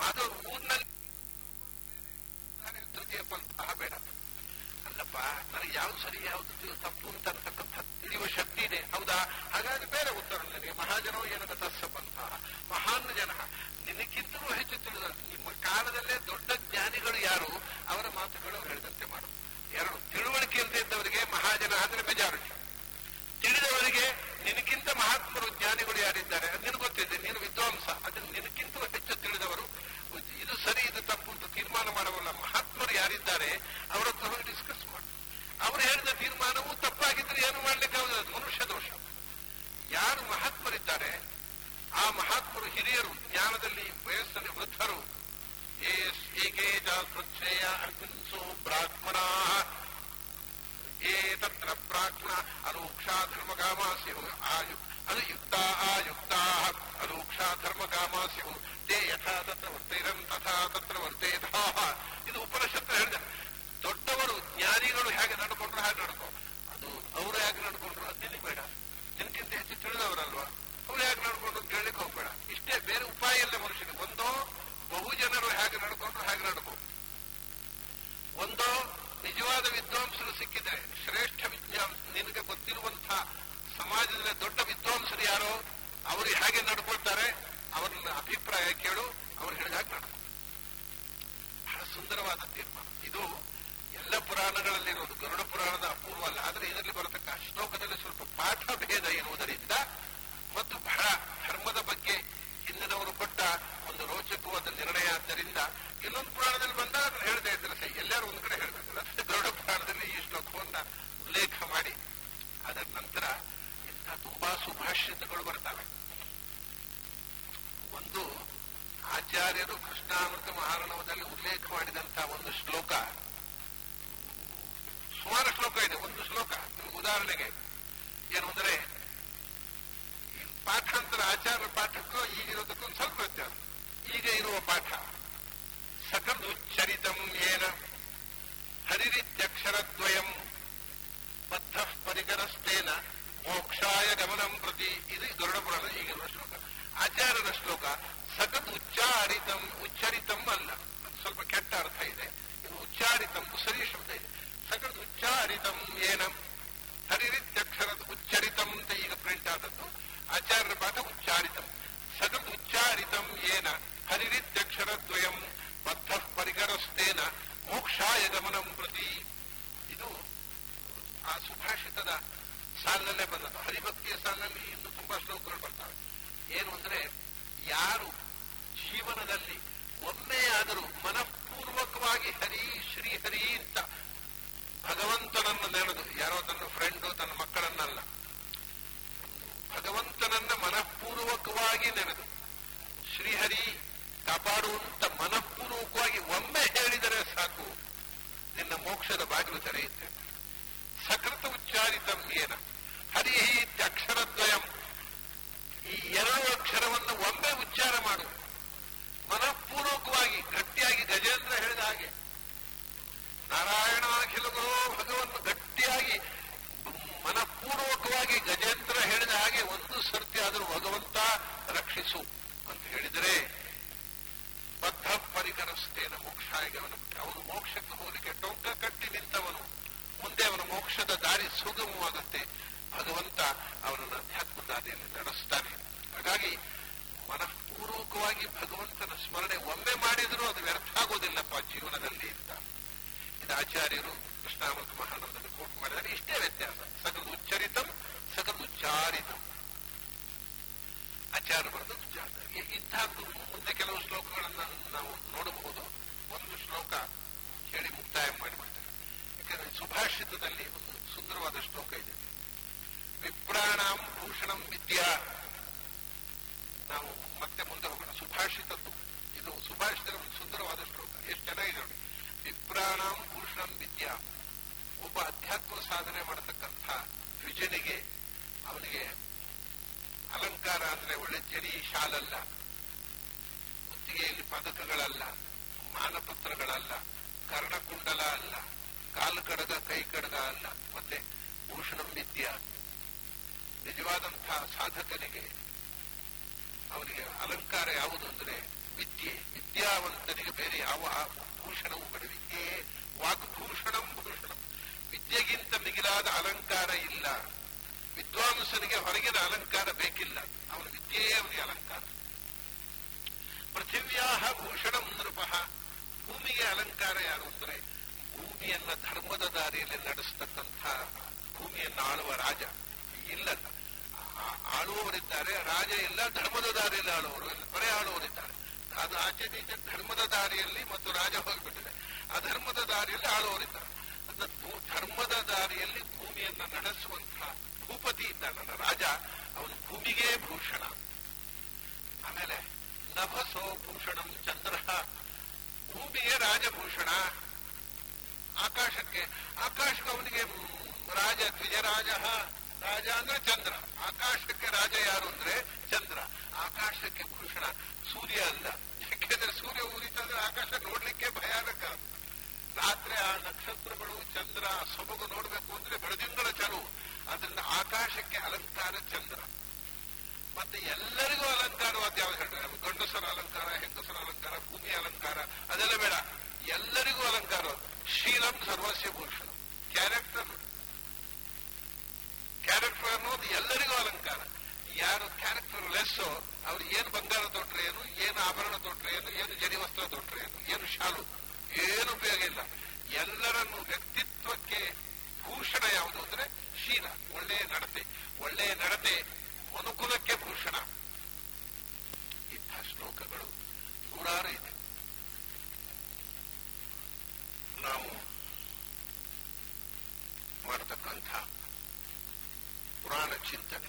ಮಾಧವರು ಊರಿನಲ್ಲಿ ತೃತೀಯ ಪಂಥ ಬೇಡ. ಅಲ್ಲಪ್ಪ, ನನಗೆ ಯಾವ್ದು ಸರಿ, ಯಾವ್ದು ತಪ್ಪು ಅಂತ ಅಂತಕ್ಕಂಥ ತಿಳಿಯುವ ಶಕ್ತಿ ಇದೆ. ಹೌದಾ? ಹಾಗಾಗಿ ಬೇರೆ ಉತ್ತರ ನನಗೆ. ಮಹಾಜನೋ ಏನದ ತಸ್ಸ ಪಂಥ? ಮಹಾನ್ ಜನ. ನಿನಕ್ಕಿಂತಲೂ ಹೆಚ್ಚು ತಿಳಿದ ನಿಮ್ಮ ಕಾಲದಲ್ಲೇ ದೊಡ್ಡ ಜ್ಞಾನಿಗಳು ಯಾರು? ಅವರ ಮಾತುಗಳು ಹೇಳಿದಂತೆ ಮಾಡು ಎರಡು, ತಿಳುವಳಿಕೆ ಅಂತ ಇದ್ದವರಿಗೆ ಮಹಾಜನ ಆದ್ರೆ ಮೆಜಾರಿಟಿ ತಿಳಿದವರಿಗೆ ನಿನಗಿಂತ ಮಹಾತ್ಮರು ಜ್ಞಾನಿಗಳು ಯಾರಿದ್ದಾರೆ? ಅದು ನಿನಗೆ ಗೊತ್ತಿದೆ, ನೀನು ವಿದ್ವಾಂಸ. ಅದನ್ನು ನಿನಗಿಂತಲೂ ಮಹಾತ್ಮರು ಯಾರಿದ್ದಾರೆ ಅವರ ಹತ್ರ ಹೋಗಿ ಡಿಸ್ಕಸ್ ಮಾಡಿ. ಅವರು ಹೇಳಿದ ತೀರ್ಮಾನವು ತಪ್ಪಾಗಿದ್ರೆ ಏನು ಮಾಡ್ಲಿಕ್ಕೆ ಆಗುದಿಲ್ಲ? ಮನುಷ್ಯ ದೋಷ. ಯಾರು ಮಹಾತ್ಮರಿದ್ದಾರೆ, ಆ ಮಹಾತ್ಮರು ಹಿರಿಯರು, ಜ್ಞಾನದಲ್ಲಿ ವಯಸ್ಸಲ್ಲಿ ವೃದ್ಧರು. ಏಸ್ ಏಕೆ ಜಾಶ್ರೇಯ ಅಹಿಂಸೋ ಬ್ರಾಹ್ಮಣ. ಏ ತತ್ರ ಪ್ರಾಜ್ಞ ಅಲೋಕ್ಷಾ ಧರ್ಮಗಾಮಾಸ್ಯು ಆಯು ಅನುಯುಕ್ತ ಆಯುಕ್ತ. ಅಲೋಕ್ಷಾ ಧರ್ಮಗಾಮಾಸ್ಯು ತೇ ಯಥಾ ತತ್ರ ತಥಾ ತತ್ರ ವರ್ತೇತಾಹ ಇದು ಉಪನಿಷತ್ತು ಹೇಳಿದೆ. ದೊಡ್ಡವರು, ಜ್ಞಾನಿಗಳು ಹೇಗೆ ನಡ್ಕೊಂಡ್ರು ಹಾಗೆ ನಡ್ಕೊ. ಅದು ಅವರು ಹೇಗೆ ನಡ್ಕೊಂಡ್ರು ಅದಿಲ್ಲಿ ಬೇಡ. ನಿನಗಿಂತ ಹೆಚ್ಚು ತಿಳಿದವರಲ್ವಾ? ಅವ್ರು ಹೇಗೆ ನಡ್ಕೊಂಡ್ರು ಕೇಳಲಿಕ್ಕೆ ಹೋಗ್ಬೇಡ. ಇಷ್ಟೇ ಬೇರೆ ಉಪಾಯ ಇಲ್ಲ ಮನುಷ್ಯನಿಗೆ. ಒಂದೋ ಬಹು ಜನರು ಹೇಗೆ ನಡ್ಕೊಂಡ್ರು ಹಾಗೆ ನಡ್ಕೋ. ಒಂದೋ ನಿಜವಾದ ವಿದ್ವಾಂಸರು ಸಿಕ್ಕಿದೆ ಶ್ರೇಷ್ಠ ವಿದ್ವಾಂಸ, ನಿನಗೆ ಗೊತ್ತಿರುವಂತಹ ಸಮಾಜದಲ್ಲಿ ದೊಡ್ಡ ವಿದ್ವಾಂಸರು ಯಾರೋ, ಅವರು ಹೇಗೆ ಅವರನ್ನ ಅಭಿಪ್ರಾಯ ಕೇಳು, ಅವ್ರು ಹೇಳಿದಾಗ ಬಹಳ ಸುಂದರವಾದ ತೀರ್ಮಾನ. ಇದು ಎಲ್ಲ ಪುರಾಣಗಳಲ್ಲಿರುವುದು. ಗರುಡ ಪುರಾಣದ ಅಪೂರ್ವ ಅಲ್ಲ. ಆದರೆ ಇದರಲ್ಲಿ ಬರತಕ್ಕ ಶ್ಲೋಕದಲ್ಲಿ ಸ್ವಲ್ಪ ಪಾಠ ಭೇದ ಇರುವುದರಿಂದ ಮತ್ತು ಬಹಳ ಧರ್ಮದ ಬಗ್ಗೆ ಹಿಂದಿನವರು ಕೊಟ್ಟ ಒಂದು ರೋಚಕವಾದ ನಿರ್ಣಯ. ಆದ್ದರಿಂದ ಇನ್ನೊಂದು ಪುರಾಣದಲ್ಲಿ ಬಂದಾಗ ಅದನ್ನು ಹೇಳದೇ ಇದ್ರೆ ಸರಿ ಎಲ್ಲರೂ ಒಂದು ಕಡೆ ಹೇಳಬೇಕಲ್ಲ ಗರುಡ ಪುರಾಣದಲ್ಲಿ ಈ ಶ್ಲೋಕವನ್ನ ಉಲ್ಲೇಖ ಮಾಡಿ. ಅದರ ನಂತರ ಇಂಥ ತುಂಬಾ ಸುಭಾಷಿತಗಳು ಬರ್ತವೆ. ಒಂದು ಆಚಾರ್ಯರು ಕೃಷ್ಣಾಮೃತ ಮಹಾರಣವದಲ್ಲಿ ಉಲ್ಲೇಖ ಮಾಡಿದಂತಹ ಒಂದು ಶ್ಲೋಕ. ಸುಮಾರು ಶ್ಲೋಕ ಇದೆ, ಒಂದು ಶ್ಲೋಕ. ಉದಾಹರಣೆಗೆ ಏನು ಅಂದ್ರೆ, ಪಾಠಾಂತರ ಆಚಾರ್ಯ ಪಾಠಕ್ಕೂ ಈಗಿರೋದಕ್ಕೂ ಒಂದು ಸ್ವಲ್ಪ ವ್ಯತ್ಯಾಸ. ಈಗ ಇರುವ ಪಾಠ. ಸಕದುಚ್ಚರಿತಂ ಏನ ಹರಿರಿತ್ಯಕ್ಷರದ್ವಯಂ ಬದ್ಧ ಪರಿಕರಸ್ತೇನ ಮೋಕ್ಷಾಯ ಗಮನಂ ಪ್ರತಿ. ಇದು ಗರುಡ ಪುರಾಣ ಈಗಿರುವ ಶ್ಲೋಕ. ಆಚಾರ್ಯರ ಶ್ಲೋಕ. ಸಕತ್ ಉಚ್ಚಾರಿತಂ, ಉಚ್ಚರಿತಂ ಅಲ್ಲ. ಸ್ವಲ್ಪ ಕೆಟ್ಟ ಅರ್ಥ ಇದೆ. ಇದು ಉಚ್ಚಾರಿತಂ ಸರಿ ಶಬ್ದ ಇದೆ. ಸಕತ್ ಉಚ್ಚಾರಿತಂ ಏನ? ಹರಿರಿತ್ಯಕ್ಷರದ ಉಚ್ಚರಿತಂ ಅಂತ ಈಗ ಪ್ರಿಂಟ್ ಆದದ್ದು. ಆಚಾರ್ಯರ ಪಾಠ ಉಚ್ಚಾರಿತಂ. ಸಕತ್ ಉಚ್ಚಾರಿತಂ ಏನ? ಹರಿರಿತ್ಯಕ್ಷರದ್ವಯಂ ಬದ್ಧ ಪರಿಕರಸ್ತೇನ ಮೋಕ್ಷಾಯ ಗಮನಂ ಪ್ರತಿ. ಇದು ಆ ಸುಭಾಷಿತದ ಸಾಲಿನಲ್ಲೇ ಬಂದದ್ದು. ಹರಿಭಕ್ತಿಯ ಸಾಲಿನಲ್ಲಿ ಇನ್ನು ತುಂಬಾ ಶ್ಲೋಕಗಳು ಬರ್ತವೆ. ಏನು ಅಂದ್ರೆ ಯಾರು ಜೀವನದಲ್ಲಿ ಒಮ್ಮೆ ಆದರೂ ಮನಃಪೂರ್ವಕವಾಗಿ ಹರಿ ಶ್ರೀ ಹರಿ ಅಂತ ಭಗವಂತನನ್ನು ನೆನೆದು, ಯಾರೋ ತನ್ನ ಫ್ರೆಂಡು ತನ್ನ ಮಕ್ಕಳನ್ನಲ್ಲ, ಭಗವಂತನನ್ನ ಮನಃಪೂರ್ವಕವಾಗಿ ನೆನೆದು ಶ್ರೀಹರಿ ಕಾಪಾಡುವಂತ ಮನಃಪೂರ್ವಕವಾಗಿ ಒಮ್ಮೆ ಹೇಳಿದರೆ ಸಾಕು, ನಿನ್ನ ಮೋಕ್ಷದ ಬಾಗಿಲು ತೆರೆಯುತ್ತೆ. ಸಕೃತ ಉಚ್ಚಾರಿತಂ ಏನ? ಹರಿ ಅಕ್ಷರದ್ವಯಂ ಈ ಎರಡು ಅಕ್ಷರವನ್ನು ಒಮ್ಮೆ ಉಚ್ಚಾರ ಮಾಡು. ಮನಃಪೂರ್ವಕವಾಗಿ, ಗಟ್ಟಿಯಾಗಿ, ಗಜೇಂದ್ರ ಹೇಳಿದ ಹಾಗೆ. ನಾರಾಯಣ ಅಖಿಲಗಳು ಭಗವನ್ನು ಗಟ್ಟಿಯಾಗಿ, ಮನಃಪೂರ್ವಕವಾಗಿ ಗಜೇಂದ್ರ ಹೇಳಿದ ಹಾಗೆ ಒಂದು ಸರ್ತಿ ಆದರೂ ಭಗವಂತ ರಕ್ಷಿಸು ಅಂತ ಹೇಳಿದರೆ ಬದ್ಧ ಪರಿಕರಸ್ತೇನ ಮೋಕ್ಷಾಯಗವನು ಅವನು ಮೋಕ್ಷಕ್ಕೆ ಹೋಗಲಿಕ್ಕೆ ಟೊಂಕ ಕಟ್ಟಿ ನಿಂತವನು. ಮುಂದೆ ಅವನ ಮೋಕ್ಷದ ದಾರಿ ಸುಗಮವಾಗುತ್ತೆ ಭಗವಂತ ಅವನನ್ನು ಅಧ್ಯಾತ್ಮ ದಾರಿಯಲ್ಲಿ ನಡೆಸ್ತಾನೆ. ಹಾಗಾಗಿ ಮನಃಪೂರ್ವಕವಾಗಿ ಭಗವಂತನ ಸ್ಮರಣೆ ಒಮ್ಮೆ ಮಾಡಿದರೂ ಅದು ವ್ಯರ್ಥ ಆಗೋದಿಲ್ಲಪ್ಪ ಜೀವನದಲ್ಲಿ ಅಂತ. ಇದು ಆಚಾರ್ಯರು ಕೃಷ್ಣಾಮೃತ ಮಹಾನಂದನ ಕೋಟ್ ಮಾಡಿದರೆ ಇಷ್ಟೇ ವ್ಯತ್ಯಾಸ. ಸಕಲ ಉಚ್ಚರಿತಂ, ಸಕಲ ಉಚ್ಚಾರಿತಂ. ಆಚಾರ ಬರೆದ ಉಚ್ಚಾರ. ಇಂತಹ ಮುಂದೆ ಕೆಲವು ಶ್ಲೋಕಗಳನ್ನು ನಾವು ನೋಡಬಹುದು. ಒಂದು ಶ್ಲೋಕ ಹೇಳಿ ಮುಕ್ತಾಯ ಮಾಡಿಬಿಡ್ತಾರೆ ಯಾಕಂದ್ರೆ ಸುಭಾಷಿತದಲ್ಲಿ ಒಂದು ಸುಂದರವಾದ ಶ್ಲೋಕ ಇದೆ. ವಿಪ್ರಾಣಾಂ ಭೂಷಣಂ ವಿದ್ಯಾ. ನಾವು ಮತ್ತೆ ಮುಂದೆ ಹೋಗೋಣ. ಸುಭಾಷಿತದ್ದು ಇದು ಸುಭಾಷಿತರ ಒಂದು ಸುಂದರವಾದ ಶ್ಲೋಕ. ಎಷ್ಟು ಚೆನ್ನಾಗಿದೆ ನೋಡಿ ವಿಪ್ರಾಣಾಂ ಭೂಷಣಂ ವಿದ್ಯಾ. ಒಬ್ಬ ಅಧ್ಯಾತ್ಮ ಸಾಧನೆ ಮಾಡತಕ್ಕಂಥ ವಿಜನಿಗೆ ಅವನಿಗೆ ಅಲಂಕಾರ ಅಂದ್ರೆ ಒಳ್ಳೆ ಜರಿ ಶಾಲಲ್ಲ. ಮುತ್ತಿಗೆಯಲ್ಲಿ ಪದಕಗಳಲ್ಲ. ಮಾನಪತ್ರಗಳಲ್ಲ. ಕರ್ಣಕುಂಡಲ ಅಲ್ಲ. ಕಾಲು ಕಡಗ, ಕೈ ಕಡಗ ಅಲ್ಲ. ಮತ್ತೆ ಭೂಷಣಂ ವಿದ್ಯಾ. ನಿಜವಾದಂತಹ ಸಾಧಕನಿಗೆ ಅವನಿಗೆ ಅಲಂಕಾರ ಯಾವುದು ಅಂದರೆ ವಿದ್ಯೆ. ವಿದ್ಯಾವಂತನಿಗೆ ಬೇರೆ ಯಾವ ಭೂಷಣವು ಬೇಡ. ವಿದ್ಯೆಯೇ ವಾಗ್ಭೂಷಣಂ ಭೂಷಣಂ. ವಿದ್ಯೆಗಿಂತ ಮಿಗಿಲಾದ ಅಲಂಕಾರ ಇಲ್ಲ. ವಿದ್ವಾಂಸನಿಗೆ ಹೊರಗಿನ ಅಲಂಕಾರ ಬೇಕಿಲ್ಲ. ಅವನ ವಿದ್ಯೆಯೇ ಅವನಿಗೆ ಅಲಂಕಾರ. ಪೃಥಿವ್ಯಾಹ ಭೂಷಣ ನೃಪಃ. ಭೂಮಿಗೆ ಅಲಂಕಾರ ಯಾರು ಅಂದರೆ ಭೂಮಿಯನ್ನ ಧರ್ಮದ ದಾರಿಯಲ್ಲಿ ನಡೆಸ್ತಕ್ಕಂಥ ಭೂಮಿಯನ್ನು ಆಳುವ ರಾಜ ಆಳುವವರಿದ್ದಾರೆ, ರಾಜ ಇಲ್ಲ, ಧರ್ಮದ ದಾರಿಯಲ್ಲಿ ಆಳುವವರು ಇಲ್ಲ ಬರೇ ಆಳುವವರಿದ್ದಾರೆ. ಅದು ಆಚೆ ನೀಚೆ ಧರ್ಮದ ದಾರಿಯಲ್ಲಿ ಮತ್ತು ರಾಜ ಹೋಗಿಬಿಟ್ಟಿದೆ. ಆ ಧರ್ಮದ ದಾರಿಯಲ್ಲಿ ಆಳುವವರಿದ್ದಾರೆ. ಧರ್ಮದ ದಾರಿಯಲ್ಲಿ ಭೂಮಿಯನ್ನ ನಡೆಸುವಂತಹ ಭೂಪತಿ ಇದ್ದಾನಲ್ಲ ರಾಜ. ಅವನು ಭೂಮಿಗೆ ಭೂಷಣ. ಆಮೇಲೆ ನಭಸೋ ಭೂಷಣಂ ಚಂದ್ರ. ಭೂಮಿಗೆ ರಾಜಭೂಷಣ. ಆಕಾಶಕ್ಕೆ ಆಕಾಶಕ್ಕೆ ಅವನಿಗೆ ರಾಜ ದ್ವಿಜರಾಜ. ರಾಜ ಅಂದ್ರೆ ಚಂದ್ರ. ಆಕಾಶಕ್ಕೆ ರಾಜ ಯಾರು ಅಂದ್ರೆ ಚಂದ್ರ. ಆಕಾಶಕ್ಕೆ ಭೂಷಣ ಸೂರ್ಯ ಅಲ್ಲ. ಯಾಕೆಂದ್ರೆ ಸೂರ್ಯ ಊರಿತಂದ್ರೆ ಆಕಾಶ ನೋಡ್ಲಿಕ್ಕೆ ಭಯಾನಕ ರಾತ್ರಿ ಆ ನಕ್ಷತ್ರಗಳು ಚಂದ್ರ ಸೊಬಗು ನೋಡ್ಬೇಕು ಅಂದ್ರೆ ಬೆಳದಿಂಗಳ ಚಲು. ಅದರಿಂದ ಆಕಾಶಕ್ಕೆ ಅಲಂಕಾರ ಚಂದ್ರ. ಮತ್ತೆ ಎಲ್ಲರಿಗೂ ಅಲಂಕಾರವಾದ ಯಾವ್ದು ಹೇಳ್ತಾರೆ? ಗಂಡಸರ ಅಲಂಕಾರ, ಹೆಂಗಸರ ಅಲಂಕಾರ ಭೂಮಿ ಅಲಂಕಾರ, ಅದೆಲ್ಲ ಬೇಡ. ಎಲ್ಲರಿಗೂ ಅಲಂಕಾರ. ಶೀಲಂ ಸರ್ವಸ್ಯ ಭೂಷಣ. ಕ್ಯಾರೆಕ್ಟರ್ ಕ್ಯಾರೆಕ್ಟರ್ ಅನ್ನೋದು ಎಲ್ಲರಿಗೂ ಅಲಂಕಾರ. ಯಾರು ಕ್ಯಾರೆಕ್ಟರ್ ಲೆಸ್ ಅವ್ರು ಏನು ಬಂಗಾರ ತೊಟ್ರೆ ಏನು ಏನು ಆಭರಣ ತೊಟ್ರೆ ಏನು ಏನು ಜಡಿ ವಸ್ತ್ರ ತೊಟ್ರೆ ಏನು ಏನು ಶಾಲು, ಏನು ಉಪಯೋಗ ಇಲ್ಲ. ಎಲ್ಲರನ್ನು ವ್ಯಕ್ತಿತ್ವಕ್ಕೆ ಭೂಷಣ ಯಾವುದು ಅಂದ್ರೆ ಶೀಲ ಒಳ್ಳೆಯ ನಡತೆ ಒಳ್ಳೆಯ ನಡತೆ, ಮನುಕುಲಕ್ಕೆ ಭೂಷಣ. ಇಂಥ ಶ್ಲೋಕಗಳು ನೂರಾರು ಇದೆ. ನಾವು ಮಾಡತಕ್ಕಂಥ ಪುರಾಣ ಚಿಂತನೆ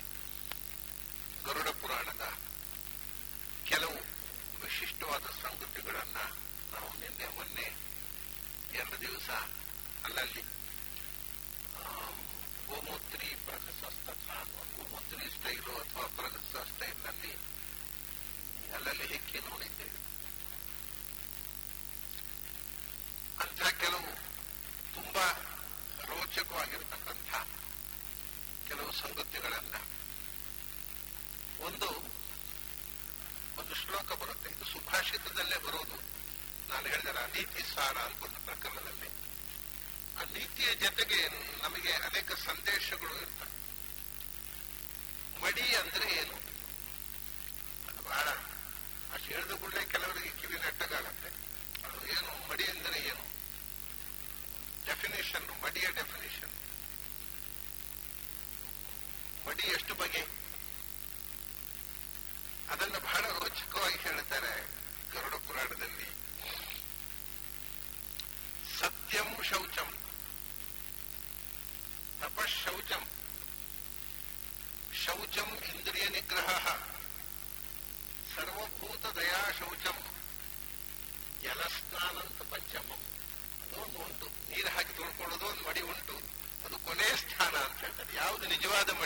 ನೀತಿ ಸಾರ ಅಂತ ಒಂದು ಪ್ರಕರಣದಲ್ಲಿ ಆ ನೀತಿಯ ಜೊತೆಗೆ ನಮಗೆ ಅನೇಕ ಸಂದೇಶಗಳು ಇರ್ತವೆ. ಮಡಿ ಅಂದ್ರೆ ಏನು?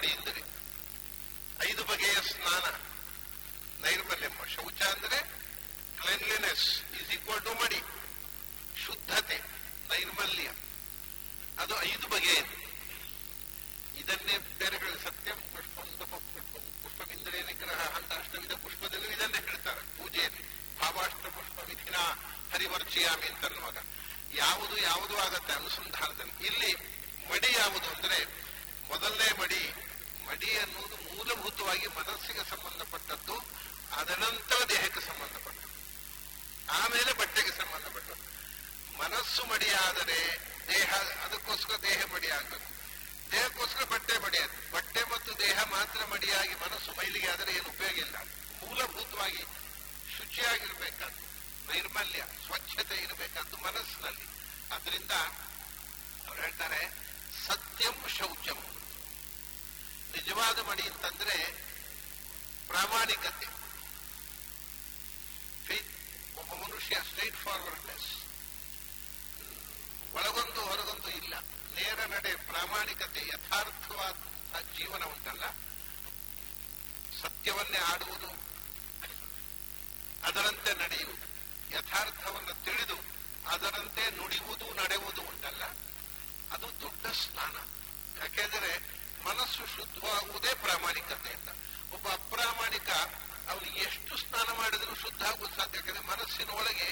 ನಿಜವಾದ ಮಡಿ ಮಡಿಯಾದರೆ ದೇಹ, ಅದಕ್ಕೋಸ್ಕರ ದೇಹ ಮಡಿ ಆಗಬೇಕು ದೇಹಕ್ಕೋಸ್ಕರ ಬಟ್ಟೆ ಮಡಿயாது ಬಟ್ಟೆ ಮತ್ತು ದೇಹ ಮಾತ್ರ ಮಡಿಯಾಗಿ ಮನಸ್ಸು ಮೈಲಿಗೆ ಆದರೆ ಏನು ಉಪಯೋಗ ಇಲ್ಲ. ಮೂಲಭೂತವಾಗಿ ಶುಚಿಯಾಗಿರ್ಬೇಕಾದ್ದು, ನೈರ್ಮಲ್ಯ, ಸ್ವಚ್ಛತೆ ಇರಬೇಕಾದ್ದು ಮನಸ್ಸಿನಲ್ಲಿ. ಅದರಿಂದ ಅವ್ರು ಹೇಳ್ತಾರೆ, ಸತ್ಯಂ ಶೌಚಂ. ನಿಜವಾದ ಮಡಿ ಅಂತಂದ್ರೆ ಪ್ರಾಮಾಣಿಕತೆ. ಒಬ್ಬ ಮನುಷ್ಯ ಸ್ಟ್ರೈಟ್ ಫಾರ್ವರ್ಡ್ನೆಸ್ ಒಳಗೊಂದು ಹೊರಗೊಂದು ಇಲ್ಲ. ನೇರ ನಡೆ ಪ್ರಾಮಾಣಿಕತೆ ಯಥಾರ್ಥವಾದ ಜೀವನ ಉಂಟಲ್ಲ? ಸತ್ಯವನ್ನೇ ಆಡುವುದು, ಅದರಂತೆ ನಡೆಯುವುದು, ಯಥಾರ್ಥವನ್ನು ತಿಳಿದು ಅದರಂತೆ ನುಡಿಯುವುದು, ನಡೆಯುವುದು ಉಂಟಲ್ಲ? ಅದು ದೊಡ್ಡ ಸ್ನಾನ ಯಾಕೆಂದರೆ ಮನಸ್ಸು ಶುದ್ಧವಾಗುವುದೇ ಪ್ರಾಮಾಣಿಕತೆಯಿಂದ ಒಬ್ಬ ಅಪ್ರಾಮಾಣಿಕ, ಅವನು ಎಷ್ಟು ಸ್ನಾನ ಮಾಡಿದರೂ ಶುದ್ಧ ಆಗುವುದು ಸಾಧ್ಯ. ಯಾಕಂದ್ರೆ ಮನಸ್ಸಿನ ಒಳಗೆ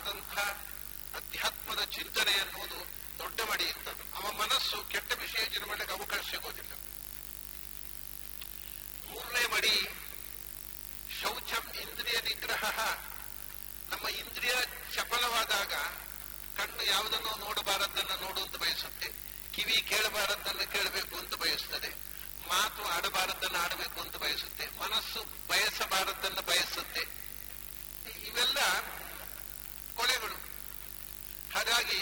ಆಳವಾದಂಥ ಅಧ್ಯಾತ್ಮದ ಚಿಂತನೆ ಎನ್ನುವುದು ದೊಡ್ಡ ಮಡಿ ಇರ್ತದೆ ಅವ ಮನಸ್ಸು ಕೆಟ್ಟ ವಿಷಯ ಮಾಡಲಿಕ್ಕೆ ಅವಕಾಶ ಸಿಗೋದಿಲ್ಲ. ಮೂರನೇ ಮಡಿ, ಶೌಚಂ ಇಂದ್ರಿಯ ನಿಗ್ರಹ. ನಮ್ಮ ಇಂದ್ರಿಯ ಚಪಲವಾದಾಗ ಕಣ್ಣು ಯಾವುದನ್ನು ನೋಡಬಾರದನ್ನ ನೋಡುವಂತ ಬಯಸುತ್ತೆ. ಕಿವಿ ಕೇಳಬಾರದನ್ನು ಕೇಳಬೇಕು ಅಂತ ಬಯಸುತ್ತದೆ ಮಾತು ಆಡಬಾರದನ್ನ ಆಡಬೇಕು ಅಂತ ಬಯಸುತ್ತೆ. ಮನಸ್ಸು ಬಯಸಬಾರದನ್ನು ಬಯಸುತ್ತೆ. ಇವೆಲ್ಲ ಕೊಳೆಗಳು ಹಾಗಾಗಿ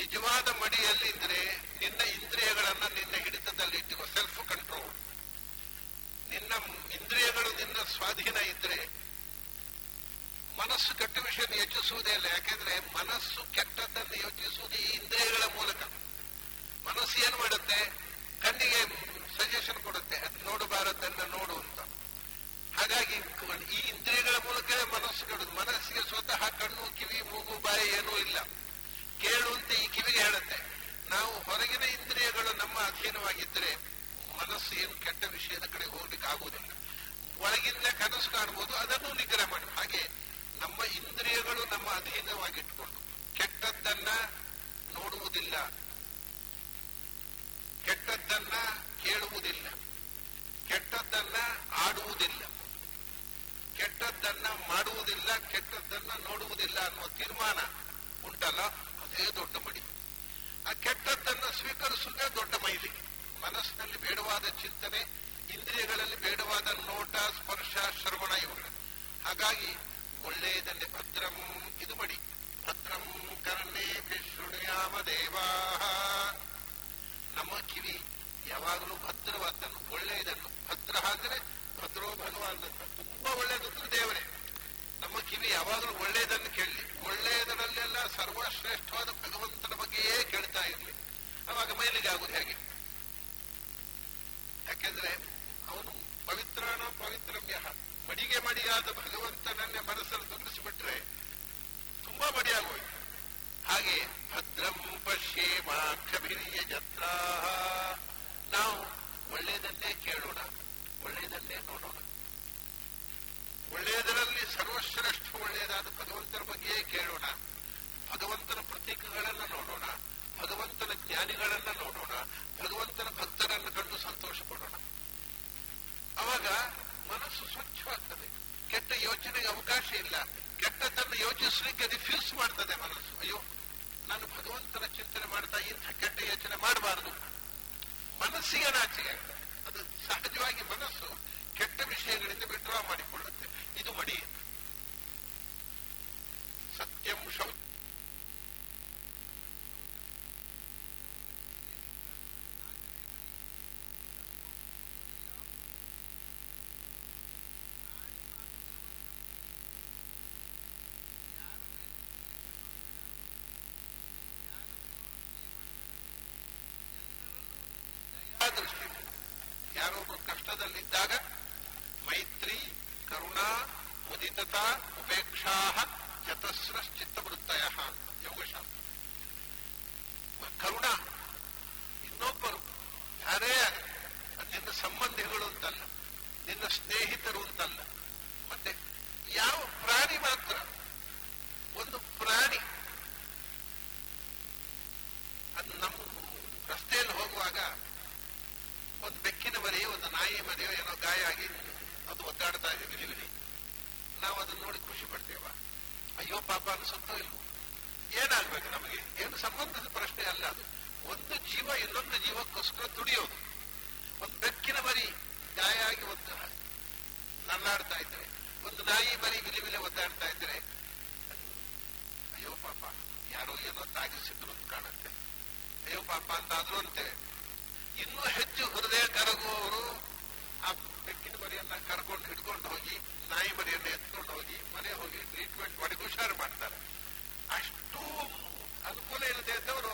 ನಿಜವಾದ ಮಡಿಯಲ್ಲಿ ಇದ್ರೆ ನಿನ್ನ ಇಂದ್ರಿಯಗಳನ್ನ ನಿನ್ನ ಹಿಡಿತದಲ್ಲಿ ಇಟ್ಟು ಸೆಲ್ಫ್ ಕಂಟ್ರೋಲ್ ನಿನ್ನ ಇಂದ್ರಿಯಗಳು ನಿನ್ನ ಸ್ವಾಧೀನ ಇದ್ರೆ ಮನಸ್ಸು ಕೆಟ್ಟ ವಿಷಯ ಯೋಚಿಸುವುದೇ ಇಲ್ಲ. ಯಾಕೆಂದ್ರೆ ಮನಸ್ಸು ಕೆಟ್ಟದ್ದನ್ನು ಯೋಚಿಸುವುದು ಈ ಇಂದ್ರಿಯಗಳ ಮೂಲಕ. ಮನಸ್ಸು ಏನು ಮಾಡುತ್ತೆ? ಕಣ್ಣಿಗೆ ಸಜೆಷನ್ ಕೊಡುತ್ತೆ. ಅದು ನೋಡಬಾರದನ್ನ ನೋಡು ಅಂತ. ಹಾಗಾಗಿ ಈ ಇಂದ್ರಿಯಗಳ ಮೂಲಕವೇ ಮನಸ್ಸು ಕೆಡುದು ಮನಸ್ಸಿಗೆ ಸ್ವತಃ ಇಲ್ಲ. ಕೇಳು ಅಂತ ಈ ಕಿವಿಗೆ ಹೇಳುತ್ತೆ. ನಾವು ಹೊರಗಿನ ಇಂದ್ರಿಯಗಳು ನಮ್ಮ ಅಧೀನವಾಗಿದ್ದರೆ ಮನಸ್ಸು ಏನು ಕೆಟ್ಟ ವಿಷಯದ ಕಡೆ ಹೋಗ್ಲಿಕ್ಕೆ ಆಗುವುದಿಲ್ಲ. ಒಳಗಿಂದ ಕನಸು ಕಾಣಬಹುದು ಅದನ್ನು ನಿಗ್ರಹ ಮಾಡಿ. ಹಾಗೆ ನಮ್ಮ ಇಂದ್ರಿಯಗಳು ನಮ್ಮ ಅಧೀನವಾಗಿಟ್ಟುಕೊಂಡು ಕೆಟ್ಟದ್ದನ್ನ ನೋಡುವುದಿಲ್ಲ. ಕೆಟ್ಟದ್ದನ್ನ ಕೇಳುವುದಿಲ್ಲ. ಕೆಟ್ಟದ್ದನ್ನ ಆಡುವುದಿಲ್ಲ. ಕೆಟ್ಟದ್ದನ್ನ ಮಾಡುವುದಿಲ್ಲ, ಕೆಟ್ಟದ್ದನ್ನ ನೋಡುವುದಿಲ್ಲ ಅನ್ನುವ ತೀರ್ಮಾನ ಉಂಟಲ್ಲ ಅದೇ ದೊಡ್ಡ ಮಡಿ. ಆ ಕೆಟ್ಟದ್ದನ್ನು ಸ್ವೀಕರಿಸುವುದೇ ದೊಡ್ಡ ಮೈಲಿ. ಮನಸ್ಸಿನಲ್ಲಿ ಬೇಡವಾದ ಚಿಂತನೆ, ಇಂದ್ರಿಯಗಳಲ್ಲಿ ಬೇಡವಾದ ನೋಟ, ಸ್ಪರ್ಶ, ಶ್ರವಣ ಇವುಗಳು. ಹಾಗಾಗಿ ಒಳ್ಳೆಯದಲ್ಲಿ ಭದ್ರಂ, ಇದು ಮಡಿ. ಭದ್ರಂ ಕರ್ಣೇ ಶೃಣುಯಾಮ ದೇವಾ ನಮ್ಮ ಕಿವಿ ಯಾವಾಗಲೂ ಭದ್ರವಾದನ್ನು ಒಳ್ಳೆಯದನ್ನು. ಭದ್ರ ಅಂದ್ರೆ ಭದ್ರೋ ಭಗವಾನ್ ತುಂಬಾ ಒಳ್ಳೆಯದಂದ್ರೆ ದೇವರೇ ನಮ್ಮ ಕಿವಿ ಯಾವಾಗಲೂ ಒಳ್ಳೆಯದನ್ನು ಯಾರೊಬ್ರು ಕಷ್ಟದಲ್ಲಿದ್ದಾಗ ಮೈತ್ರಿ ಕರುಣಾ ಮುದಿತತಾ ಉಪೇಕ್ಷಾ ಚತಸ್ರ ಚಿತ್ತವೃತ್ತಯ ಅಂತ ಯೋಗಶಾಸ್ತ್ರ. ಕರುಣಾ ಏನಾಗ್ಬೇಕು ನಮಗೆ? ಏನು ಸಂಬಂಧದ ಪ್ರಶ್ನೆ ಅಲ್ಲ ಅದು. ಒಂದು ಜೀವ ಇನ್ನೊಂದು ಜೀವಕ್ಕೋಸ್ಕರ ದುಡಿಯೋದು. ಒಂದು ಬೆಕ್ಕಿನ ಮರಿ ಗಾಯ ಆಗಿ ಒಂದು ನಲ್ಲಾಡ್ತಾ ಇದ್ರೆ, ಒಂದು ನಾಯಿ ಮರಿ ಬಿಲಿ ಬಿಲಿ ಒದ್ದಾಡ್ತಾ ಇದ್ರೆ, ಅಯ್ಯೋ ಪಾಪ, ಯಾರೋ ಏನೋ ತಾಗಿಸಿದ್ರು ಅಂತ ಕಾಣುತ್ತೆ. ಅಯ್ಯೋ ಪಾಪ ಅಂತ ಆದ್ರೂ ಅಂತೆ. ಇನ್ನೂ ಹೆಚ್ಚು ಹೃದಯ ಕರಗುವವರು ಆ ಮರಿಯನ್ನ ಕರ್ಕೊಂಡು ಹಿಡ್ಕೊಂಡು ಹೋಗಿ, ನಾಯಿ ಮರಿಯನ್ನು ಎತ್ಕೊಂಡು ಹೋಗಿ, ಮನೆ ಹೋಗಿ ಟ್ರೀಟ್ಮೆಂಟ್ ಮಾಡಿ ಹುಷಾರು ಮಾಡ್ತಾರೆ. ಅಷ್ಟು ಅನುಕೂಲ ಇಲ್ಲದೆ ಇದ್ದವರು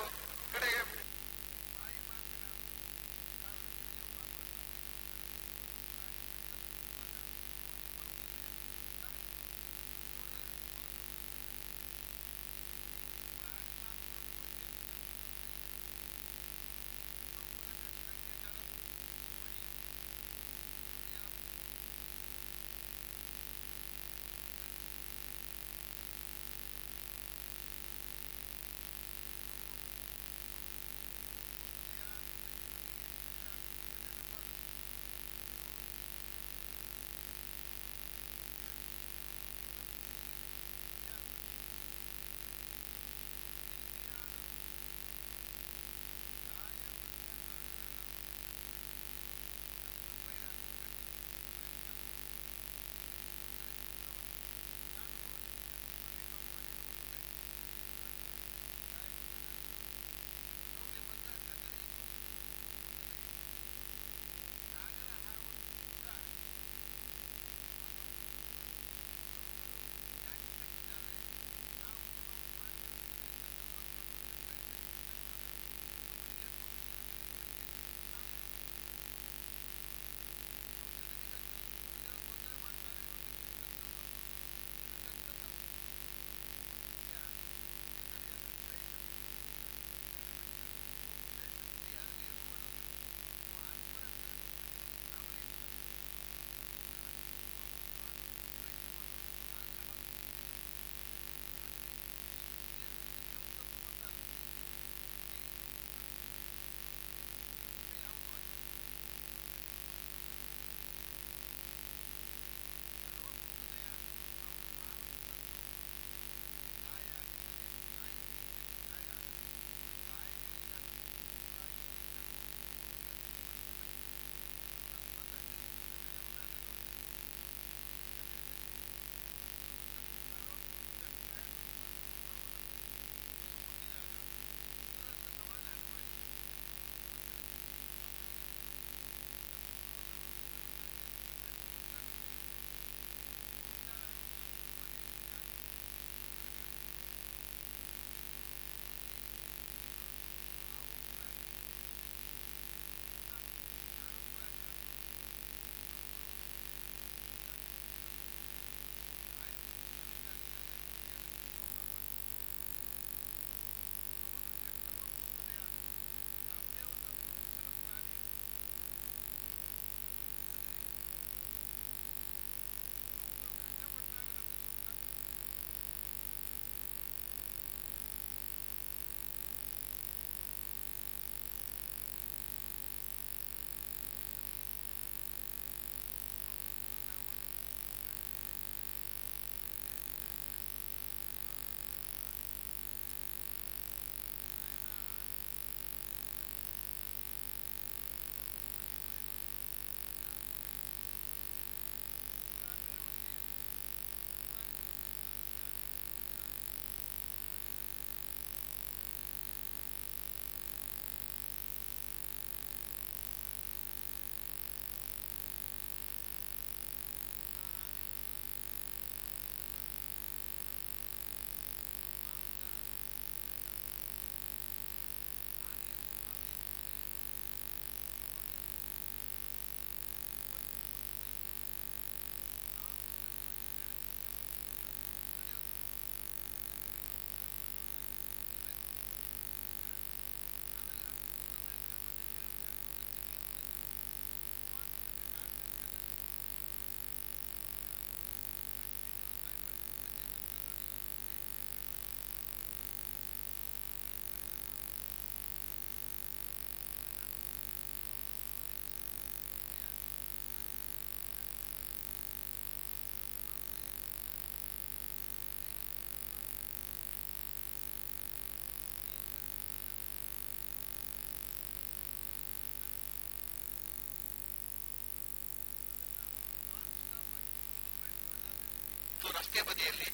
ರಸ್ತೆ ಬದಿಯಲ್ಲಿ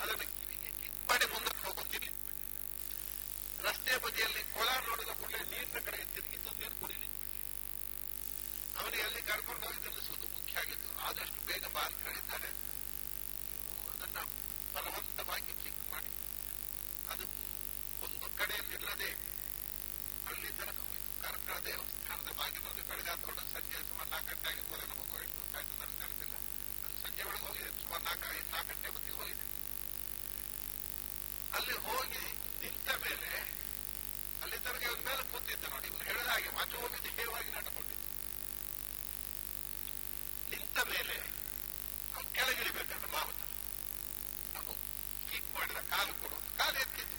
ಅದನ್ನು ಕಿವಿಗೆ ಕಿಟ್ ಮಾಡಿ ಮುಂದಕ್ಕೆ ಹೋಗುತ್ತೀನಿ. ರಸ್ತೆ ಬದಿಯಲ್ಲಿ ಕೊಳ ನೋಡಿದ ಕೂಡಲೇ ನೀರಿನ ಕಡೆ ತಿರುಗಿದ್ದು ನೀರು ಕುಡಿಲಿ ಅವನಿಗೆ ಅಲ್ಲಿ ಕರ್ಕೊಂಡು ಹೋಗಿ ನಿಲ್ಲಿಸುವುದು ಮುಖ್ಯ ಆಗಿತ್ತು ಆದಷ್ಟು ಬೇಗ ಬಾ ಅಂತ ಹೇಳಿದ್ದಾರೆ ಅದನ್ನ ಬಲವಂತವಾಗಿ ಚಿಕ್ ಮಾಡಿ. ಅದು ಒಂದು ಕಡೆ ನಿಲ್ಲದೆ ಅಲ್ಲಿ ತನಕ ಹೋಯಿತು. ಕರ್ಕಳ ದೇವಸ್ಥಾನದ ಬಾಗಿಲಲ್ಲಿ ಬೆಳಗಾದ ಸಂಜೆ ಸುಮಾರು ನಾಲ್ಕು ಗಂಟೆ ಆಗಿರ್ಬೋದು ನಮಗೆ ಅದು ಸಂಜೆ ಒಳಗೆ ಹೋಗಿದೆ. ಸುಮಾರು ನಾಲ್ಕು ಐದು ನಾಲ್ಕು ಗಂಟೆ ಹೊತ್ತಿಗೆ ಹೋಗಿದೆ. ಅಲ್ಲಿ ಹೋಗಿ ನಿಂತ ಮೇಲೆ ಅಲ್ಲಿ ತನಕ ಇವನ ಮೇಲೆ ಕೂತಿದ್ದ ನೋಡಿ ಇವನು ಹೇಳಿದ ಹಾಗೆ ವಾಚೋಮಿ ದೇಹವಾಗಿ ನಡ್ಕೊಂಡಿದ್ದ ನಿಂತ ಮೇಲೆ ಅವನು ಕೆಳಗಿಳಿಬೇಕಂತ ಮಾವತ ಅವನು ಕಿಕ್ ಮಾಡಿದ ಕಾಲು ಕೊಡು ಕಾಲು ಎತ್ತಿದ್ದು.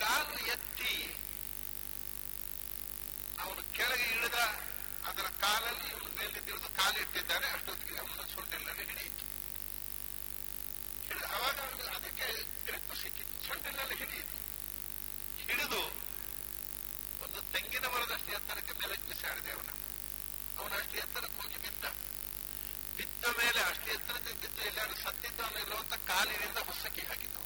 ಕಾಲು ಎತ್ತಿ ಅವನು ಕೆಳಗೆ ಇಳಿದ ಅದರ ಕಾಲಲ್ಲಿ ಇವನು ಮೇಲೆ ಕಾಲು ಇಟ್ಟಿದ್ದಾನೆ ಅಷ್ಟೊತ್ತಿಗೆ ಅವನ ಸೊಂಟೆಲ್ಲಲ್ಲಿ ಹಿಡಿಯಿತು ಅವಾಗ ಅವನಿಗೆ ಅದಕ್ಕೆ ಗ್ರಿಪ್ ಸಿಕ್ಕಿತ್ತು. ಸೊಂಟೆಲ್ಲಲ್ಲಿ ಹಿಡಿಯಿತು ಹಿಡಿದು ಒಂದು ತೆಂಗಿನ ಮರದಷ್ಟು ಎತ್ತರಕ್ಕೆ ಮೇಲಕ್ಕೆ ಬಿಸಾಡಿದೆ ಅವನ. ಅವನ ಅಷ್ಟು ಎತ್ತರಕ್ಕೆ ಹೋಗಿ ಬಿದ್ದ. ಬಿದ್ದ ಮೇಲೆ ಅಷ್ಟು ಎತ್ತರಕ್ಕೆ ಬಿದ್ದು, ಎಲ್ಲಾರು ಸತ್ತಿದ್ದಾನೆ ಇರುವಂತ ಕಾಲಿನಿಂದ ಹೊಸಕಿ ಹಾಕಿದ್ದವನು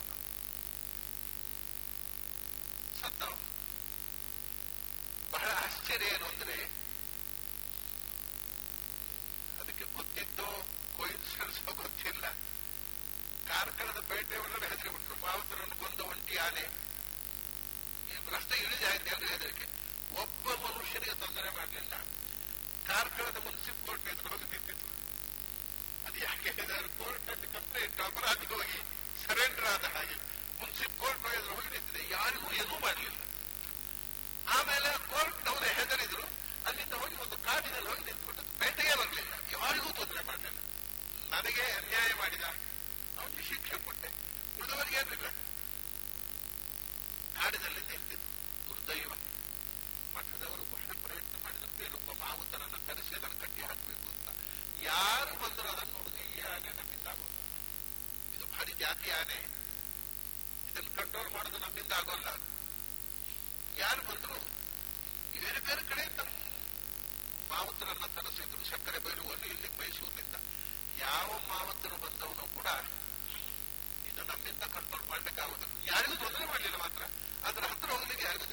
ಆದ ಹಾಗೆ. ಮುನ್ಸಿಪ್ ಕೋರ್ಟ್ ಎದುರು ಹೋಗಿ ನಿಂತಿದೆ ಯಾರಿಗೂ ಏನೂ ಮಾಡಲಿಲ್ಲ ಆಮೇಲೆ ಕೋರ್ಟ್ನವರು ಹೆದರಿದ್ರು. ಅಲ್ಲಿಂದ ಹೋಗಿ ಒಂದು ಕಾಡಿನಲ್ಲಿ ಹೋಗಿ ನಿಂತ್ಬಿಟ್ಟು ಪೇಟೆಗೆ ಬರಲಿಲ್ಲ. ಯಾರಿಗೂ ತೊಂದರೆ ಮಾಡಲಿಲ್ಲ. ನನಗೆ ಅನ್ಯಾಯ ಮಾಡಿದ ಅವನಿಗೆ ಶಿಕ್ಷೆ ಕೊಟ್ಟೆ. ಉಳಿದವರಿಗೆ ಏನಿಲ್ಲ ಕಾಡಿನಲ್ಲಿ ನಿಂತಿದ್ದು. ದುರ್ದೈವ. ಮಠದವರು ಬಹಳ ಪ್ರಯತ್ನ ಮಾಡಿದರು. ಬೇರೊಬ್ಬ ಮಾವುತನನ್ನು ಕರೆಸಿ ಅದನ್ನು ಕಟ್ಟಿ ಹಾಕಬೇಕು ಅಂತ. ಯಾರು ಬಂದರೂ ಅದನ್ನು ನೋಡಿದ್ರೆ ಈ ಆನೆ ನಮ್ಮಿಂದ ಇದು ಭಾರಿ ಜಾತಿ ಆನೆ. ಇದನ್ನು ಕಂಟ್ರೋಲ್ ಮಾಡೋದು ನಮ್ಮಿಂದ ಆಗೋಲ್ಲ. ಯಾರು ಬಂದ್ರು, ಬೇರೆ ಬೇರೆ ಕಡೆ ತಮ್ಮ ಮಾವತರನ್ನ ತರಿಸಿದ್ರು ಸಕ್ಕರೆ ಬೈರುವಲ್ಲಿ ಇಲ್ಲಿ ಬಯಸುವುದಿಲ್ಲ ಯಾವ ಮಾವತರು ಬಂದವನು ಕೂಡ ಇದು ನಮ್ಮಿಂದ ಕಂಟ್ರೋಲ್ ಮಾಡ್ಲಿಕ್ಕಾಗೋದಿಲ್ಲ ಯಾರಿಗೂ ತೊಂದರೆ ಮಾಡಲಿಲ್ಲ ಮಾತ್ರ. ಅದರ ಹತ್ರ ಹೋಗ್ಲಿಕ್ಕೆ ಯಾರಿಗೂ.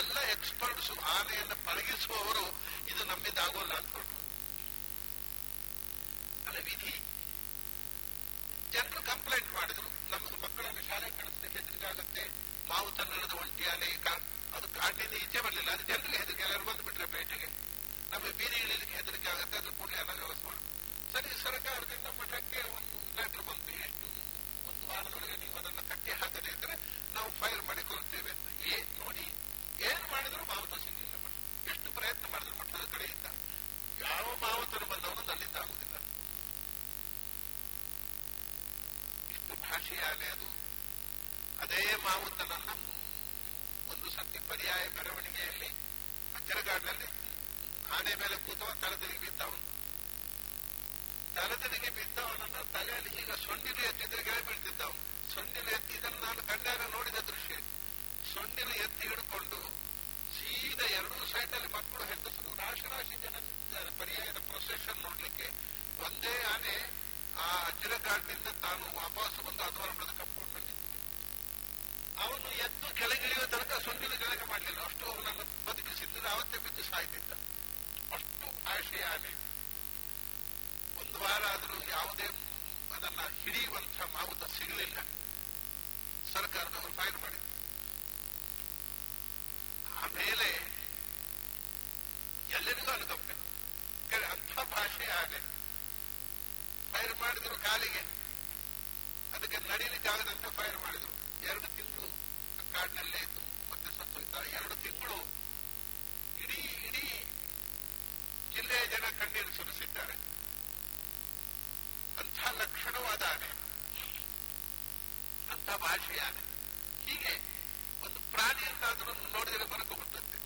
ಎಲ್ಲ ಎಕ್ಸ್ಪರ್ಟ್ಸ್ ಆನೆಯನ್ನು ಪಳಗಿಸುವವರು ಇದು ನಮ್ಮಿಂದ ಆಗೋಲ್ಲ ಅಂದ್ಕೊಂಡ್ರು. ಅಲ್ಲ ವಿಧಿ. ಜನರು ಕಂಪ್ಲೇಂಟ್ ಮಾಡಿದ್ರು. ನಮ್ಮ ಮಕ್ಕಳನ್ನು ಶಾಲೆ ಹೆದರಿಕೆ ಹೆದರಿಕಾಗುತ್ತೆ ಮಾವು ತನ್ನದ ಒಂಟಿ ಆನೆ ಕಾ- ಅದು ಕಾಟಿಂದ ಈಚೆ ಬರಲಿಲ್ಲ. ಅದು ಜನರಿಗೆ ಹೆದರಿಕೆ. ಎಲ್ಲರೂ ಬಂದುಬಿಟ್ರೆ ಪೇಟೆಗೆ. ನಮಗೆ ಬೀದಿ ಇಳಿಲಿಕ್ಕೆ ಹೆದರಿಕೆ ಆಗುತ್ತೆ. ಅದು ಕೂಡ ಎಲ್ಲ ವ್ಯವಸ್ಥೆ. ಮಾಡಿ ಸರಿ ಸರ್ಕಾರದಿಂದ ಮಠಕ್ಕೆ ಒಂದು ಲೆಟರ್ ಬಂತು. ಎಷ್ಟು? ಒಂದು ವಾರದೊಳಗೆ ನೀವು ಅದನ್ನು ಕಟ್ಟಿ ಹಾಕದೇ ಇದ್ರೆ ನಾವು ಫೈರ್ ಮಾಡಿಕೊಳ್ಳುತ್ತೇವೆ ಅಂತ. ಏ, ನೋಡಿ, ಏನ್ ಮಾಡಿದ್ರು ಮಾವುತ ಸಿಗಲಿಲ್ಲ ಮಠ. ಎಷ್ಟು ಪ್ರಯತ್ನ ಮಾಡಿದ್ರು ಮಠದ ಕಡೆಯಿಂದ. ಯಾವ ಮಾವುತರು ಬಂದವನು ಅಲ್ಲಿಂದ ಆಗುದಿಲ್ಲ ಇಷ್ಟು ಭಾಷೆಯ ಆನೆ ಅದು ಅದೇ ಮಾವುತನನ್ನ ಒಂದು ಸತಿ ಪರ್ಯಾಯ ಮೆರವಣಿಗೆಯಲ್ಲಿ ಅಚ್ಚರಗಾಡಿನಲ್ಲಿ ಆನೆ ಮೇಲೆ ಕೂತವ ತಲೆದಿರಿಗೆ ಬಿದ್ದವನು. ತಲೆದಿರಿಗೆ ಬಿದ್ದವನನ್ನ ತಲೆಯಲ್ಲಿ ಈಗ ಸೊಂಡಿಲು ಎತ್ತಿದ್ರೆ ಗೆಳೆ ಬೀಳ್ತಿದ್ದವನು. ಸೊಂಡಿಲು ಎತ್ತಿ ನಾನು ಕಣ್ಣಾರ ನೋಡಿದ ದೃಶ್ಯ. ಸೊಂಡಿಲು ಎತ್ತಿ ಹಿಡ್ಕೊಂಡು ಸೀದಾ ಎರಡೂ ಸೈಡಲ್ಲಿ ಮಕ್ಕಳು ಹೆಂಡಸರು ರಾಶಿ ರಾಶಿ ಜನ ಪರ್ಯಾಯದ ಪ್ರೊಸೆಷನ್ ನೋಡ್ಲಿಕ್ಕೆ ಒಂದೇ ಆನೆ ಆ ಅಜ್ಜರಗಾಡಿನಿಂದ ತಾನು ವಾಪಸ್ ಬಂದು ಅದರ ಅವನು ಎದ್ದು ಕೆಳಗಿಳಿಯುವ ತನಕ ಸೊಂಡಿಲು ಕೆಳಗೆ ಮಾಡಲಿಲ್ಲ. ಅಷ್ಟು ಅವನನ್ನು ಬದುಕಿಸಿದ್ದು ಅವತ್ತೇ ಬಿದ್ದು ಸಾಯ್ತಿದ್ದ. ಅಷ್ಟು ಆಶೆ ಆನೆ ಒಂದು ವಾರ ಆದರೂ ಯಾವುದೇ ಅದನ್ನ ಹಿಡಿಯುವಂತ ಮಾವುತ ಸಿಗಲಿಲ್ಲ. ಸರ್ಕಾರದವರು ಫೈರ್ ಮಾಡಿದ್ರು. ಆಮೇಲೆ ಎಲ್ಲರಿಗೂ ಅನುಕಂಪೆ. ಅಂಥ ಭಾಷೆ ಆನೆ ಫೈರ್ ಮಾಡಿದ್ರು ಕಾಲಿಗೆ. ಅದಕ್ಕೆ ನಡೀಲಿಕ್ಕೆ ಆಗದಂತೆ ಫೈರ್ ಮಾಡಿದ್ರು. ಎರಡು ತಿಂಗಳು ಕಾಡಿನಲ್ಲೇ ಇದ್ದು ಮತ್ತೆ ಸತ್ತೋಯ್ತ ಎರಡು ತಿಂಗಳು ಇಡೀ ಇಡೀ ಜಿಲ್ಲೆಯ ಜನ ಕಣ್ಣೀರು ಸುರಿಸಿದ್ದಾರೆ. ಅಂಥ ಲಕ್ಷಣವಾದ ಆನೆ. ಅಂಥ ಭಾಷೆಯ ಆನೆ. ಹೀಗೆ ಒಂದು ಪ್ರಾಣಿ ಅಂತಾದ್ರೂ ನೋಡಿದರೆ ಮನಕು ಬರ್ತದೆ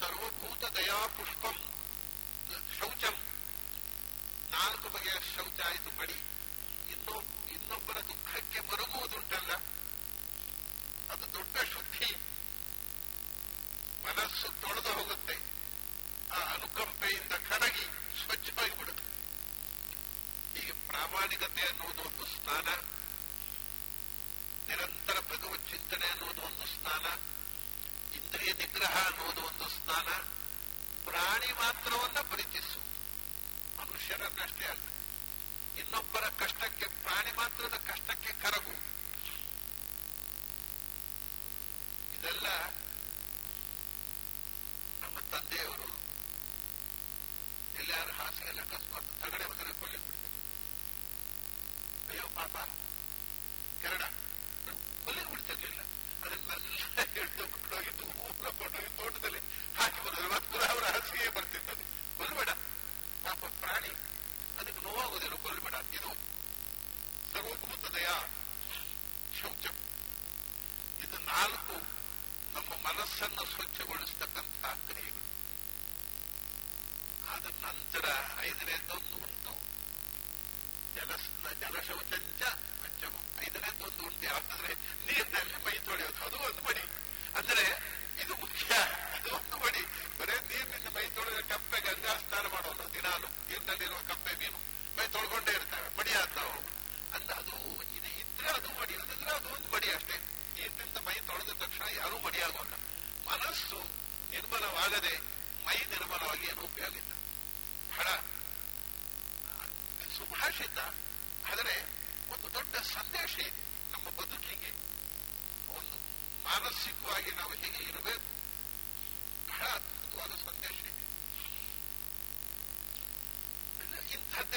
ಸರ್ವಭೂತ ದಯಾ ಪುಷ್ಪಂ ಶೌಚಂ. ನಾಲ್ಕು ಬಗೆಯ ಶೌಚ ಆಯಿತು ಮಡಿ. ಪಾಪ ಕೆರಡ ಕೊಲ್ಲಿ ಬಿಡ್ತಿರ್ಲಿಲ್ಲ ಅದನ್ನೆಲ್ಲ ಹಿಡಿದು ಕೊಂಡೋಗಿ ಊರ ಕೊಂಡೋಗಿ ತೋಟದಲ್ಲಿ ಹಾಕಿ ಬರೋದು ಮತ್ತೆ ಅವರ ಹಾಸಿಗೆ ಬರ್ತಿತ್ತು ಕೊಲ್ಬೇಡ ಪಾಪ ಪ್ರಾಣಿ ಅದಕ್ಕೆ ನೋವಾಗುವುದಿಲ್ಲ ಕೊಲ್ಬೇಡ ಇದು ಸರ್ವಭೂತದಯ ಶೌಚ ಇದು ನಾಲ್ಕು ನಮ್ಮ ಮನಸ್ಸನ್ನು ಸ್ವಚ್ಛಗೊಳಿಸ್ತಕ್ಕಂತಹ ಕ್ರಿಯೆಗಳು ಆದ ನಂತರ ಐದನೇ ಐದನೇದೊಂದು ಉಂಟು ಜಲ ಜಲಶೌಚಂಚ ಪಂಚಮ ಐದನೇದೊಂದು ಉಂಟು ಯಾಕಂದ್ರೆ ನೀರಿನಲ್ಲಿ ಮೈ ತೊಳೆಯೋದು ಅದು ಒಂದು ಮಡಿ ಅಂದ್ರೆ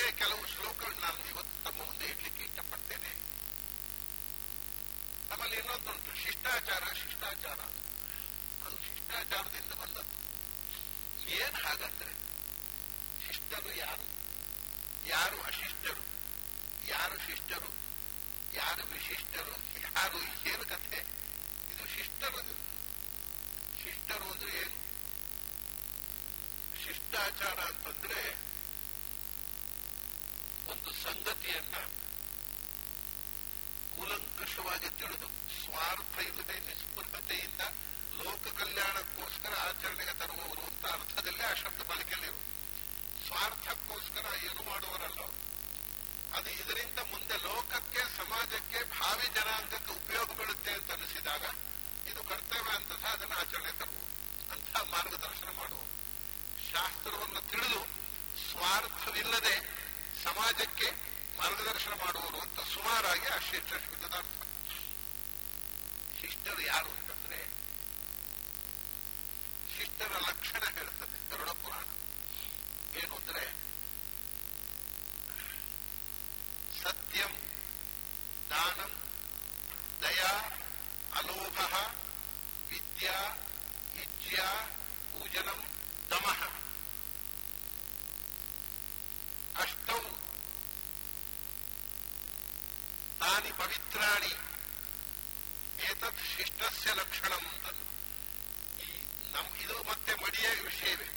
ಇಂಥದ್ದೇ ಕೆಲವು ಶ್ಲೋಕಗಳು ನಾನು ಇವತ್ತು ತಮ್ಮ ಮುಂದೆ ಇಡ್ಲಿಕ್ಕೆ ಇಷ್ಟಪಡ್ತೇನೆ. ನಮ್ಮಲ್ಲಿ ಇನ್ನೊಂದುಂಟು, ಶಿಷ್ಟಾಚಾರ ಶಿಷ್ಟಾಚಾರ. ಅದು ಶಿಷ್ಟಾಚಾರದಿಂದ ಬಂದದ್ದು. ಏನ್ ಹಾಗಂದ್ರೆ, ಶಿಷ್ಟರು ಯಾರು? ಯಾರು ಅಶಿಷ್ಟರು? ಯಾರು ಶಿಷ್ಟರು? ಯಾರು ವಿಶಿಷ್ಟರು ಯಾರು ಏನು ಕಥೆ? ಇದು ಶಿಷ್ಟರು ಶಿಷ್ಟರು ಅಂದ್ರೆ ಏನು? ಶಿಷ್ಟಾಚಾರ ಅಂತಂದ್ರೆ ಒಂದು ಸಂಗತಿಯನ್ನ ಕೂಲಂಕಷವಾಗಿ ತಿಳಿದು ಸ್ವಾರ್ಥ ಇಲ್ಲದೆ ನಿಸ್ಪೃಹತೆಯಿಂದ ಲೋಕ ಕಲ್ಯಾಣಕ್ಕೋಸ್ಕರ ಆಚರಣೆಗೆ ತರುವವರು ಅಂತ ಅರ್ಥದಲ್ಲೇ ಆ ಶಬ್ದ ಬಳಕೆಯಲ್ಲಿರು ಸ್ವಾರ್ಥಕ್ಕೋಸ್ಕರ ಏನು ಮಾಡುವರಲ್ಲ ಅದು ಇದರಿಂದ ಮುಂದೆ ಲೋಕಕ್ಕೆ, ಸಮಾಜಕ್ಕೆ, ಭಾವಿ ಜನಾಂಗಕ್ಕೆ ಉಪಯೋಗ ಬೀಳುತ್ತೆ ಅಂತ ಅನಿಸಿದಾಗ ಇದು ಕರ್ತವ್ಯ ಅಂತ ಸಹ ಅದನ್ನು ಆಚರಣೆ ತರುವುದು. ಅಂತಹ ಮಾರ್ಗದರ್ಶನ ಮಾಡುವುದು ಶಾಸ್ತ್ರವನ್ನು ತಿಳಿದು ಸ್ವಾರ್ಥವಿಲ್ಲದೆ ಸಮಾಜಕ್ಕೆ ಮಾರ್ಗದರ್ಶನ ಮಾಡುವರು ಅಂತ ಸುಮಾರಾಗಿ ಆ ಶಬ್ದದ ಅರ್ಥ ಶಿಷ್ಟರು ಯಾರು ಅಂತಂದ್ರೆ ಶಿಷ್ಟರ ಲಕ್ಷಣ ಹೇಳ್ತದೆ ಗರುಡ ಪುರಾಣ ಏನು ಅಂದ್ರೆ ಸತ್ಯಂ ದಾನಂ ದಯಾ ಅಲೋಭ ವಿದ್ಯಾ ಇಜ್ಯ ಪೂಜನಂ ದಮಃ. ಅಷ್ಟೌ ತಾನಿ ಪವಿತ್ರಾಣಿ. ಏತತ್ ಶಿಷ್ಟಸ್ಯ ಲಕ್ಷಣಂ ಅದು. ಈ ನಮ್, ಇದು ಮತ್ತೆ ಮಡಿಯ ವಿಷಯವೇ.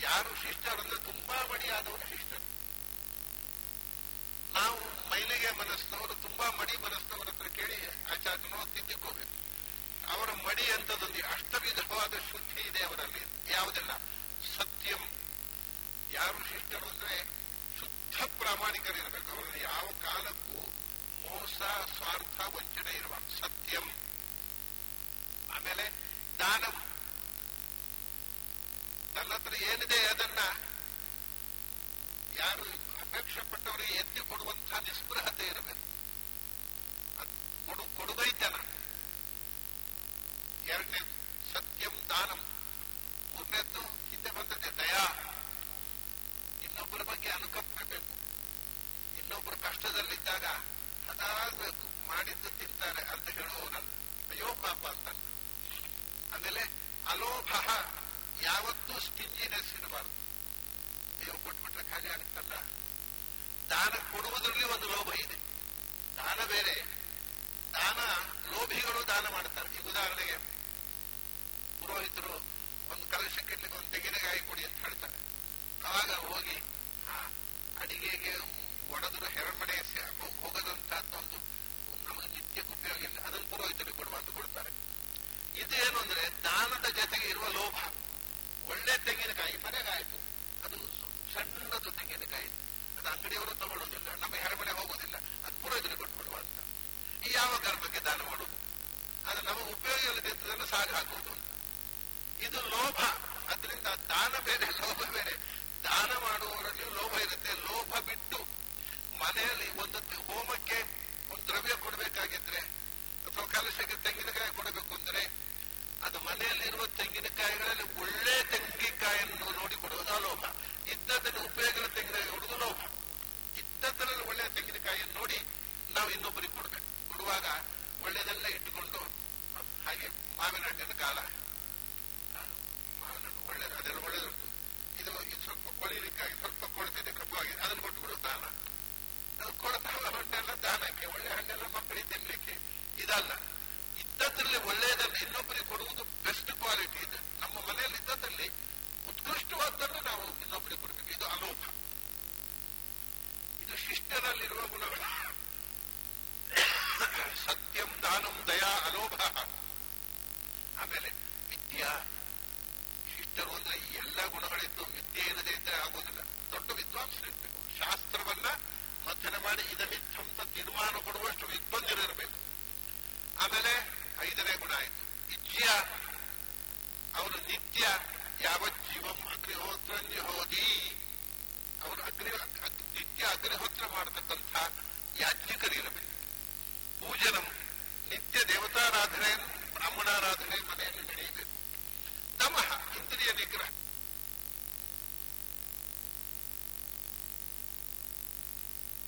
ಯಾರು ಶಿಷ್ಟರಂದ್ರೆ ತುಂಬಾ ಮಡಿಯಾದವರು ಶಿಷ್ಟ ನಾವು ಮೈಲಿಗೆ ಮನಸ್ಸಿನವರು ತುಂಬಾ ಮಡಿ ಮನಸ್ಸಿನವರ ಹತ್ರ ಕೇಳಿ ಆಚಾರ್ಯನೋ ತಿದ್ದಿಕೋಬೇಕು ಅವರ ಮಡಿ ಅಂತದೊಂದು ಅಷ್ಟವಿಧವಾದ ಶುದ್ಧಿ ಇದೆ ಅವರಲ್ಲಿ. ಯಾವುದೆಲ್ಲ? ಸತ್ಯಂ ಯಾರು ಶಿಷ್ಟರು ಅಂದ್ರೆ ಶುದ್ಧ ಪ್ರಾಮಾಣಿಕರಿರಬೇಕು. ಅವರಲ್ಲಿ ಯಾವ ಕಾಲಕ್ಕೂ ಮೋಸ ಸ್ವಾರ್ಥ ವಂಚನೆ ಇರುವ ಸತ್ಯಂ. ಆಮೇಲೆ ಒಳ್ಳೆ ಹಣ್ಣೆಲ್ಲ ಮಕ್ಕಳಿಗೆ ತಿನ್ಲಿಕ್ಕೆ ಇದಲ್ಲ. ಇದ್ದದ್ರಲ್ಲಿ ಒಳ್ಳೆಯದನ್ನು ಇನ್ನೊಬ್ಬರಿಗೆ ಕೊಡುವುದು ಬೆಸ್ಟ್ ಕ್ವಾಲಿಟಿ ಇದೆ. ನಮ್ಮ ಮನೆಯಲ್ಲಿ ಇದ್ದದ್ರಲ್ಲಿ ಉತ್ಕೃಷ್ಟವಾದನ್ನು ನಾವು ಇನ್ನೊಬ್ಬರಿಗೆ ಕೊಡಬೇಕು. ಇದು ಅಲೋಭ ಇದು ಶಿಷ್ಟರಲ್ಲಿರುವ ಗುಣಗಳು. ಸತ್ಯಂ ದಾನಂ ದಯಾ ಅಲೋಭ. ಆಮೇಲೆ ವಿದ್ಯಾ. ಶಿಷ್ಟರು ಅಂದ್ರೆ ಎಲ್ಲ ಗುಣಗಳಿದ್ದು ವಿದ್ಯೆ ಇಲ್ಲದೆ ಇದ್ರೆ ಆಗುವುದಿಲ್ಲ ದೊಡ್ಡ ವಿದ್ವಾಂಸರಿರ್ಬೇಕು. ಶಾಸ್ತ್ರವನ್ನ ಮಧ್ಯನ ಮಾಡಿ ಇದನ್ನಿತ್ತಂತ ತೀರ್ಮಾನ ಕೊಡುವಷ್ಟು ಇಬ್ಬಂದಿರಬೇಕು ಆಮೇಲೆ ಐದನೇ ಗುಣ ಆಯಿತು. ಇಜ್ಜಿಯ ಅವರು ನಿತ್ಯ ಯಾವ ಜೀವಂ ಅಗ್ನಿಹೋತ್ರನ್ಯ ಹೋದಿ ಅವರು ಅಗ್ನಿ ನಿತ್ಯ ಅಗ್ನಿಹೋತ್ರ ಮಾಡತಕ್ಕಂಥ ಯಾಜ್ಞಿಕರಿರಬೇಕು. ಪೂಜನಂ ನಿತ್ಯ ದೇವತಾರಾಧನೆ, ಬ್ರಾಹ್ಮಣಾರಾಧನೆ ಮನೆಯಲ್ಲಿ ನಡೆಯಬೇಕು. ತಮಃ ಇಂದ್ರಿಯ ನಿಗ್ರಹ.